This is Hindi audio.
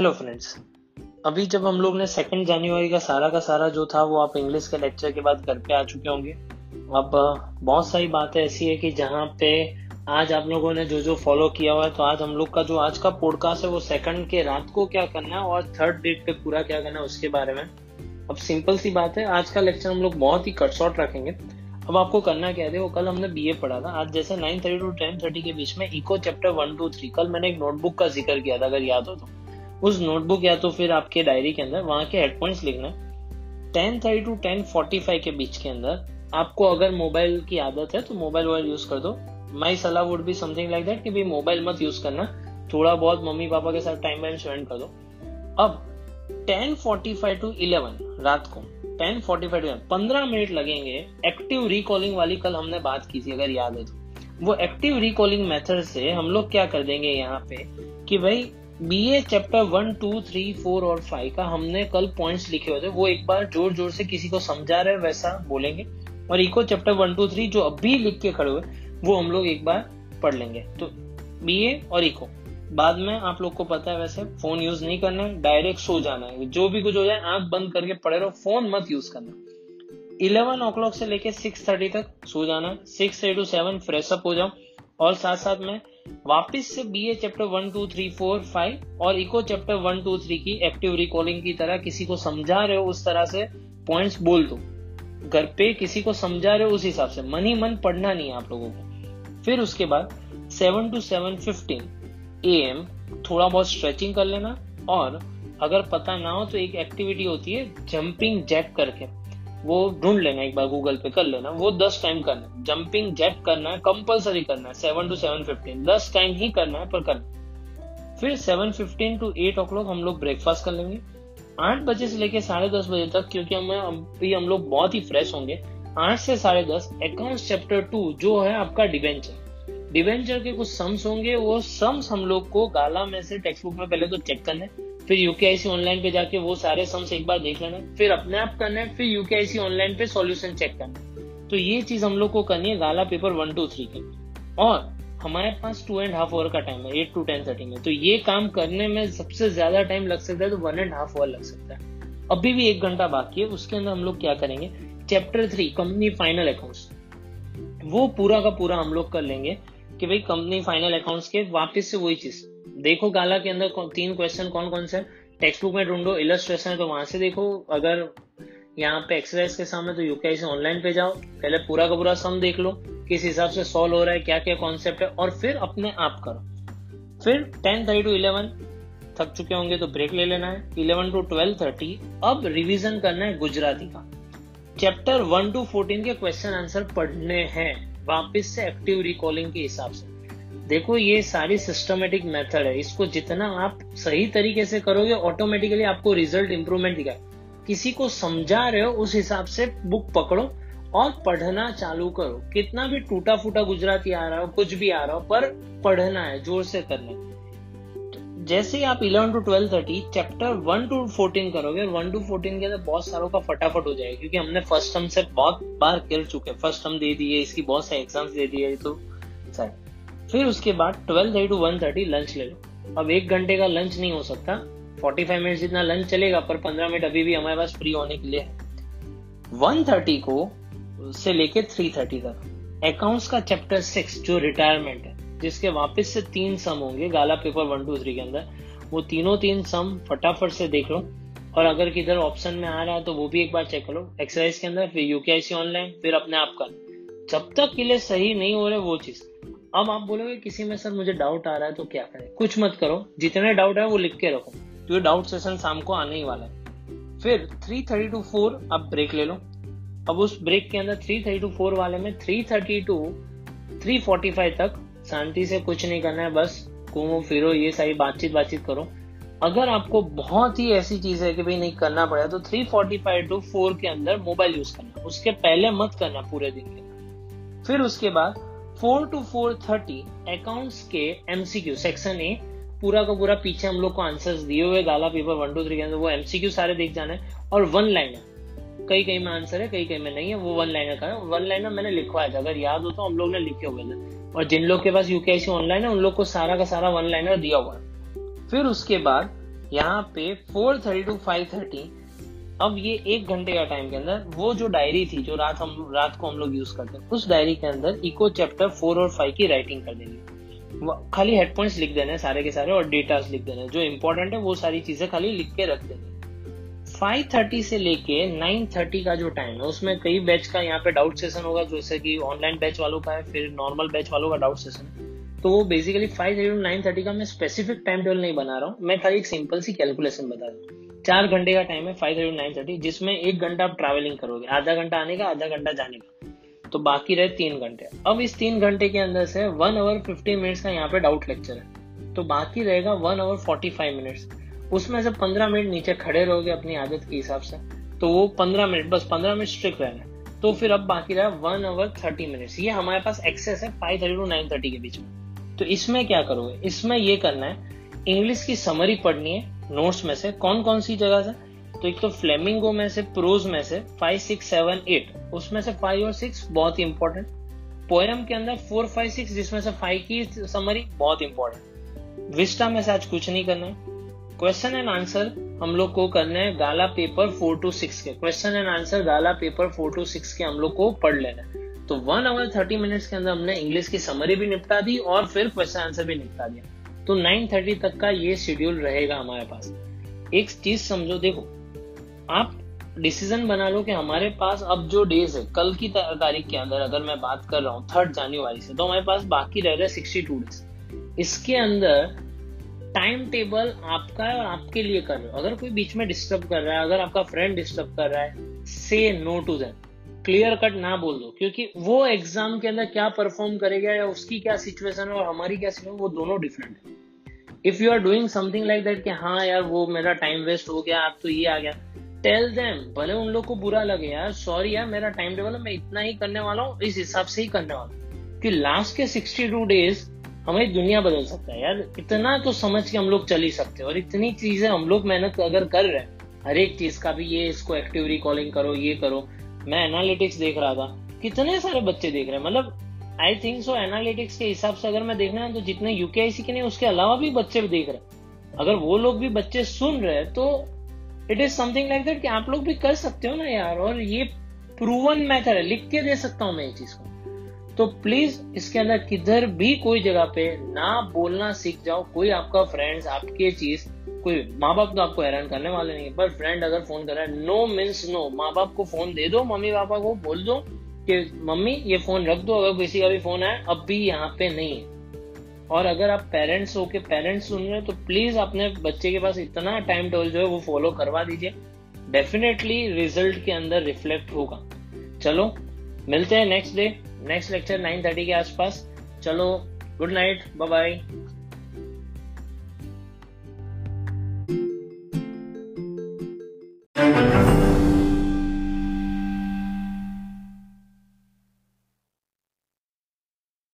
हेलो फ्रेंड्स अभी जब हम लोग ने सेकंड जनवरी का सारा का सारा जो था, वो आप इंग्लिश के लेक्चर के बाद घर पे आ चुके होंगे। अब बहुत सारी बातें ऐसी है कि जहाँ पे आज आप लोगों ने जो जो फॉलो किया हुआ है तो आज हम लोग का जो आज का पॉडकास्ट है, वो सेकंड के रात को क्या करना है और थर्ड डेट पे पूरा क्या करना है, उसके बारे में। अब सिंपल सी बात है, आज का लेक्चर हम लोग बहुत ही कट शॉर्ट रखेंगे। अब आपको करना क्या है वो कल हमने बीए पढ़ा था। आज जैसे nine thirty to ten thirty के बीच में eco chapter one two three कल मैंने एक नोटबुक का ज़िक्र किया था, अगर याद हो तो। उस नोटबुक या तो फिर आपके डायरी के अंदर, वहाँ के हेड पॉइंट्स लिखना ten thirty to ten forty five के बीच के अंदर, आपको अगर मोबाइल की आदत है तो मोबाइल वोबाइल यूज़ कर दो। माई सलाह would be something like that कि भाई मोबाइल मत यूज़ करना। थोड़ा बहुत मम्मी पापा के साथ टाइम वाइम स्पेंड कर दो। अब ten forty five to eleven रात को टेन फोर्टी फाइव टू पंद्रह मिनट लगेंगे। एक्टिव रिकॉलिंग वाली कल हमने बात की थी, अगर याद है तो। वो एक्टिव रिकॉलिंग मेथड से हम लोग क्या कर देंगे यहाँ पे कि भाई B A chapter one two three four और फाइव का हमने कल पॉइंट्स लिखे हुए थे। वो एक बार ज़ोर ज़ोर से किसी को समझा रहे वैसा बोलेंगे। और eco chapter one two three जो अभी लिख के खड़े हुए, वो हम लोग एक बार पढ़ लेंगे। तो बी ए और इको बाद में आप लोग को पता है वैसे फ़ोन यूज़ नहीं करना है डायरेक्ट सो जाना है। जो भी कुछ हो जाए, आँख बंद करके पड़े रहो फ़ोन मत यूज़ करना। इलेवन ओ क्लॉक से लेके सिक्स थर्टी तक सो जाना। है six thirty to seven fresh up हो जाओ। और साथ साथ में वापिस से B A chapter one two three four five और eco chapter one two three की एक्टिव रिकॉलिंग की तरह किसी को समझा रहे हो उस तरह से पॉइंट्स बोल दो। घर पे किसी को समझा रहे हो उस हिसाब से। मन ही मन पढ़ना नहीं है आप लोगों को। फिर उसके बाद seven to seven fifteen A M थोड़ा बहुत स्ट्रेचिंग कर लेना और अगर पता ना हो तो एक एक्टिविटी होती है जंपिंग जैक करके। वो ढूंढ लेना, एक बार गूगल पे कर लेना, वो दस टाइम करना है। जंपिंग जेट करना है कंपलसरी करना है सेवन टू सेवन फिफ्टीन दस टाइम ही करना है, पर करना फिर seven fifteen to eight o'clock हम लोग ब्रेकफास्ट कर लेंगे। आठ बजे से लेकर साढ़े दस बजे तक, क्योंकि हमें अभी हम लोग बहुत ही फ्रेश होंगे। आठ से साढ़े दस अकाउंट चैप्टर टू जो है आपका डिवेंचर डिवेंचर के कुछ सम्स होंगे, वो सम्स हम लोग को गाला में से टेक्स्ट बुक में पहले तो चेक करना है। फिर यूकेआईसी ऑनलाइन पे जाके वो सारे सम्स एक बार देख लेना। फिर अपने आप करना है, फिर यूकेआईसी ऑनलाइन पे सॉल्यूशन चेक करना है। तो ये चीज़ हम लोग को करनी है Gala paper one two three के और हमारे पास टू एंड हाफ़ आवर का टाइम है एट टू टेन थर्टी में। तो ये काम करने में सबसे ज़्यादा टाइम लग सकता है तो वन एंड हाफ़ आवर लग सकता है। अभी भी एक घंटा बाकी है, उसके अंदर हम लोग क्या करेंगे? Chapter three company final accounts वो पूरा का पूरा हम लोग कर लेंगे कि भाई कंपनी फाइनल अकाउंट्स के वापस से वही चीज़। देखो गाला के अंदर तीन क्वेश्चन कौन कौन से टेक्स्ट बुक में ढूंढो इलस्ट्रेशन तो वहाँ से देखो। अगर यहाँ पे एक्सरसाइज के सामने तो यूके से ऑनलाइन पे जाओ। पहले पूरा का पूरा सम देख लो, किस हिसाब से सॉल्व हो रहा है क्या क्या कॉन्सेप्ट है, और फिर अपने आप करो। फिर टेन थर्टी टू इलेवन थक चुके होंगे तो ब्रेक ले लेना है। इलेवन टू ट्वेल्व थर्टी अब रिविजन करना है गुजराती का। चैप्टर वन टू फोर्टीन के क्वेश्चन आंसर पढ़ने हैं। वापिस से एक्टिव रिकॉलिंग के हिसाब से। देखो, ये सारी सिस्टमेटिक मेथड है। इसको जितना आप सही तरीके से करोगे ऑटोमेटिकली आपको रिज़ल्ट इंप्रूवमेंट दिखाए किसी को समझा रहे हो, उस हिसाब से बुक पकड़ो और पढ़ना चालू करो। कितना भी टूटा फूटा गुजराती आ रहा हो, कुछ भी आ रहा हो, पर पढ़ना है, ज़ोर से करना जैसे ही आप 11 टू 12 30 चैप्टर वन टू 14 करोगे वन टू 14 के अंदर बहुत सारों का फटाफट हो जाएगा, क्योंकि हमने फ़र्स्ट टर्म से बहुत बार कर चुके हैं। फ़र्स्ट टर्म दे दिए, इसकी बहुत सारे एग्ज़ाम्स दे दिए तो सर फिर उसके बाद twelve thirty to one thirty lunch ले लो। अब एक घंटे का लंच नहीं हो सकता। फोर्टी फाइव मिनट जितना लंच चलेगा, पर पंद्रह मिनट अभी भी हमारे पास फ्री होने के लिए है। वन थर्टी को से लेके थ्री थर्टी तक। अकाउंट्स का चैप्टर सिक्स जो रिटायरमेंट है, जिसके वापस से तीन सम होंगे Gala paper one two three के अंदर, वो तीनों तीन सम फटाफट से देख लो। और अगर किधर ऑप्शन में आ रहा है तो वो भी एक बार चेक करो एक्सरसाइज के अंदर, फिर यूकेआईसी ऑनलाइन फिर अपने आप कर जब तक के लिए सही नहीं हो रहे वो चीज़। अब आप बोलोगे किसी में सर मुझे डाउट आ रहा है तो क्या करें? कुछ मत करो। जितने डाउट है, वो लिख के रखो। तो ये डाउट सेशन शाम को आने ही वाला है। फिर थ्री थर्टी टू फोर आप ब्रेक ले लो। अब उस ब्रेक के अंदर थ्री थर्टी टू फोर वाले में three thirty to three forty five तक शांति से कुछ नहीं करना है, बस घूमो, फिरो, ये सारी बातचीत बातचीत करो। अगर आपको बहुत ही ऐसी चीज़ है कि भाई नहीं करना पड़ा तो three forty five to four के अंदर मोबाइल यूज़ करना। उसके पहले मत करना पूरे दिन के। फिर उसके बाद four to four thirty accounts के एमसीक्यू सेक्शन ए पूरा का पूरा पीछे हम लोग को आंसर्स दिए हुए Gala paper one two three के अंदर, वो एमसीक्यू सारे देख जाना है, और वन लाइनर कई कई में आंसर है, कई कई में नहीं है, वो वन लाइनर का वन लाइनर मैंने लिखवाया था, अगर याद हो तो हम लोग ने लिखे हुए थे। और जिन लोग के पास यूकेआईसी ऑनलाइन है, उन लोग को सारा का सारा वन लाइनर दिया हुआ है। फिर उसके बाद यहाँ पे 4:30 टू 5:30 अब ये एक घंटे का टाइम के अंदर, वो जो डायरी थी, जो रात हम, रात को हम लोग यूज़ करते हैं, उस डायरी के अंदर इको चैप्टर फोर और फाइव की राइटिंग कर देनी खाली हेड पॉइंट्स लिख देने सारे के सारे और डेटास लिख देने जो इंपॉर्टेंट है, वो सारी चीज़ें खाली लिख के रख देनी 5:30 से लेके 9:30 का जो टाइम है, उसमें कई बैच का यहाँ पे डाउट सेशन होगा, जैसे कि ऑनलाइन बैच वालों का है, फिर नॉर्मल बैच वालों का डाउट सेशन है। तो वो basically five thirty to nine thirty का मैं स्पेसिफिक टाइम टेबल नहीं बना रहा हूँ, मैं खाली एक सिंपल सी कैलकुलेशन बता रहा हूँ। चार घंटे का टाइम है फाइव थर्टी नाइन थर्टी जिसमें एक घंटा आप ट्रैवलिंग करोगे, आधा घंटा आने का, आधा घंटा जाने का। तो बाकी रहे तीन घंटे। अब इस तीन घंटे के अंदर से वन आवर फिफ्टी मिनट्स का यहाँ पे डाउट लेक्चर है। तो बाकी रहेगा one hour forty five minutes उसमें से पंद्रह मिनट नीचे खड़े रहोगे अपनी आदत के हिसाब से तो वो पंद्रह मिनट बस पंद्रह मिनट स्ट्रिक्ट रहना तो फिर अब बाकी रहा वन आवर थर्टी मिनट्स ये हमारे पास एक्सेस है five thirty to nine thirty के बीच में। तो इसमें क्या करोगे? इसमें ये करना है इंग्लिश की समरी पढ़नी है नोट्स में से कौन कौन सी जगह से तो एक तो फ्लेमिंगो में से, प्रोज में से फाइव सिक्स सेवन एट उसमें से फाइव और सिक्स बहुत ही इंपॉर्टेंट पोएम के अंदर फोर फाइव सिक्स जिसमें से फाइव की समरी बहुत इंपॉर्टेंट विस्टा में से आज कुछ नहीं करना है. क्वेश्चन एंड आंसर हम लोग को करना है Gala paper four to six के. Question and answer Gala paper four to six के हम लोग को पढ़ लेना है. तो वन आवर थर्टी मिनट्स के अंदर हमने इंग्लिश की समरी भी निपटा दी और फिर क्वेश्चन आंसर भी निपटा दिया. तो नाइन थर्टी तक का ये शेड्यूल रहेगा हमारे पास। एक चीज़ समझो, देखो, आप डिसीज़न बना लो कि हमारे पास अब जो डेज़ है, कल की तारीख के अंदर अगर मैं बात कर रहा हूँ थर्ड जनवरी से तो हमारे पास बाकी रह रहे सिक्सटी टू डेज़ इसके अंदर टाइम टेबल आपका है और आपके लिए कर रहे हो। अगर कोई बीच में डिस्टर्ब कर रहा है, अगर आपका फ्रेंड डिस्टर्ब कर रहा है say no to them clear cut ना बोल दो, क्योंकि वो एग्ज़ाम के अंदर क्या परफॉर्म करेगा या उसकी क्या सिचुएशन है और हमारी क्या सिचुएशन वो दोनों डिफरेंट है। If you are doing something like that कि हाँ यार, वो मेरा टाइम वेस्ट हो गया, अब तो ये आ गया। टेल देम भले उन लोग को बुरा लगे यार सॉरी यार, मेरा टाइम टेबल मैं इतना ही करने वाला हूँ, इस हिसाब से ही करने वाला हूँ। कि लास्ट के सिक्सटी टू डेज़ हमारी दुनिया बदल सकता है यार। इतना तो समझ के हम लोग चल ही सकते हैं और इतनी चीज़ें हम लोग मेहनत अगर कर रहे हैं, हर एक चीज़ का भी ये, इसको एक्टिव रिकॉलिंग करो, ये करो। मैं एनालिटिक्स देख रहा था। कितने सारे बच्चे देख रहे हैं? मतलब आई थिंक सो एनालिटिक्स के हिसाब से अगर मैं देखना है तो जितने यूकेआईसी के नहीं, उसके अलावा भी बच्चे भी देख रहे हैं। अगर वो लोग भी बच्चे सुन रहे हैं तो it is something like that कि आप लोग भी कर सकते हो ना यार, और ये प्रूवन मेथड है। लिख के दे सकता हूँ मैं ये चीज़ को। तो प्लीज़ इसके अंदर किधर भी कोई जगह पे ना बोलना सीख जाओ। कोई आपका फ्रेंड्स आपके चीज़ कोई माँ बाप तो आपको हैरान करने वाले नहीं पर फ्रेंड अगर फ़ोन कर रहा है नो मीन्स नो माँ बाप को फ़ोन दे दो मम्मी पापा को बोल दो कि, मम्मी, ये फ़ोन रख दो, अगर किसी का भी फ़ोन आए अब भी यहाँ पे नहीं है। और अगर आप पेरेंट्स हो के पेरेंट्स सुन रहे हो तो प्लीज़ अपने बच्चे के पास इतना टाइम टेबल जो है, वो फॉलो करवा दीजिए। डेफिनेटली रिज़ल्ट के अंदर रिफ्लेक्ट होगा। चलो, मिलते हैं next day next lecture nine thirty के आसपास। चलो गुड नाइट बाय बाय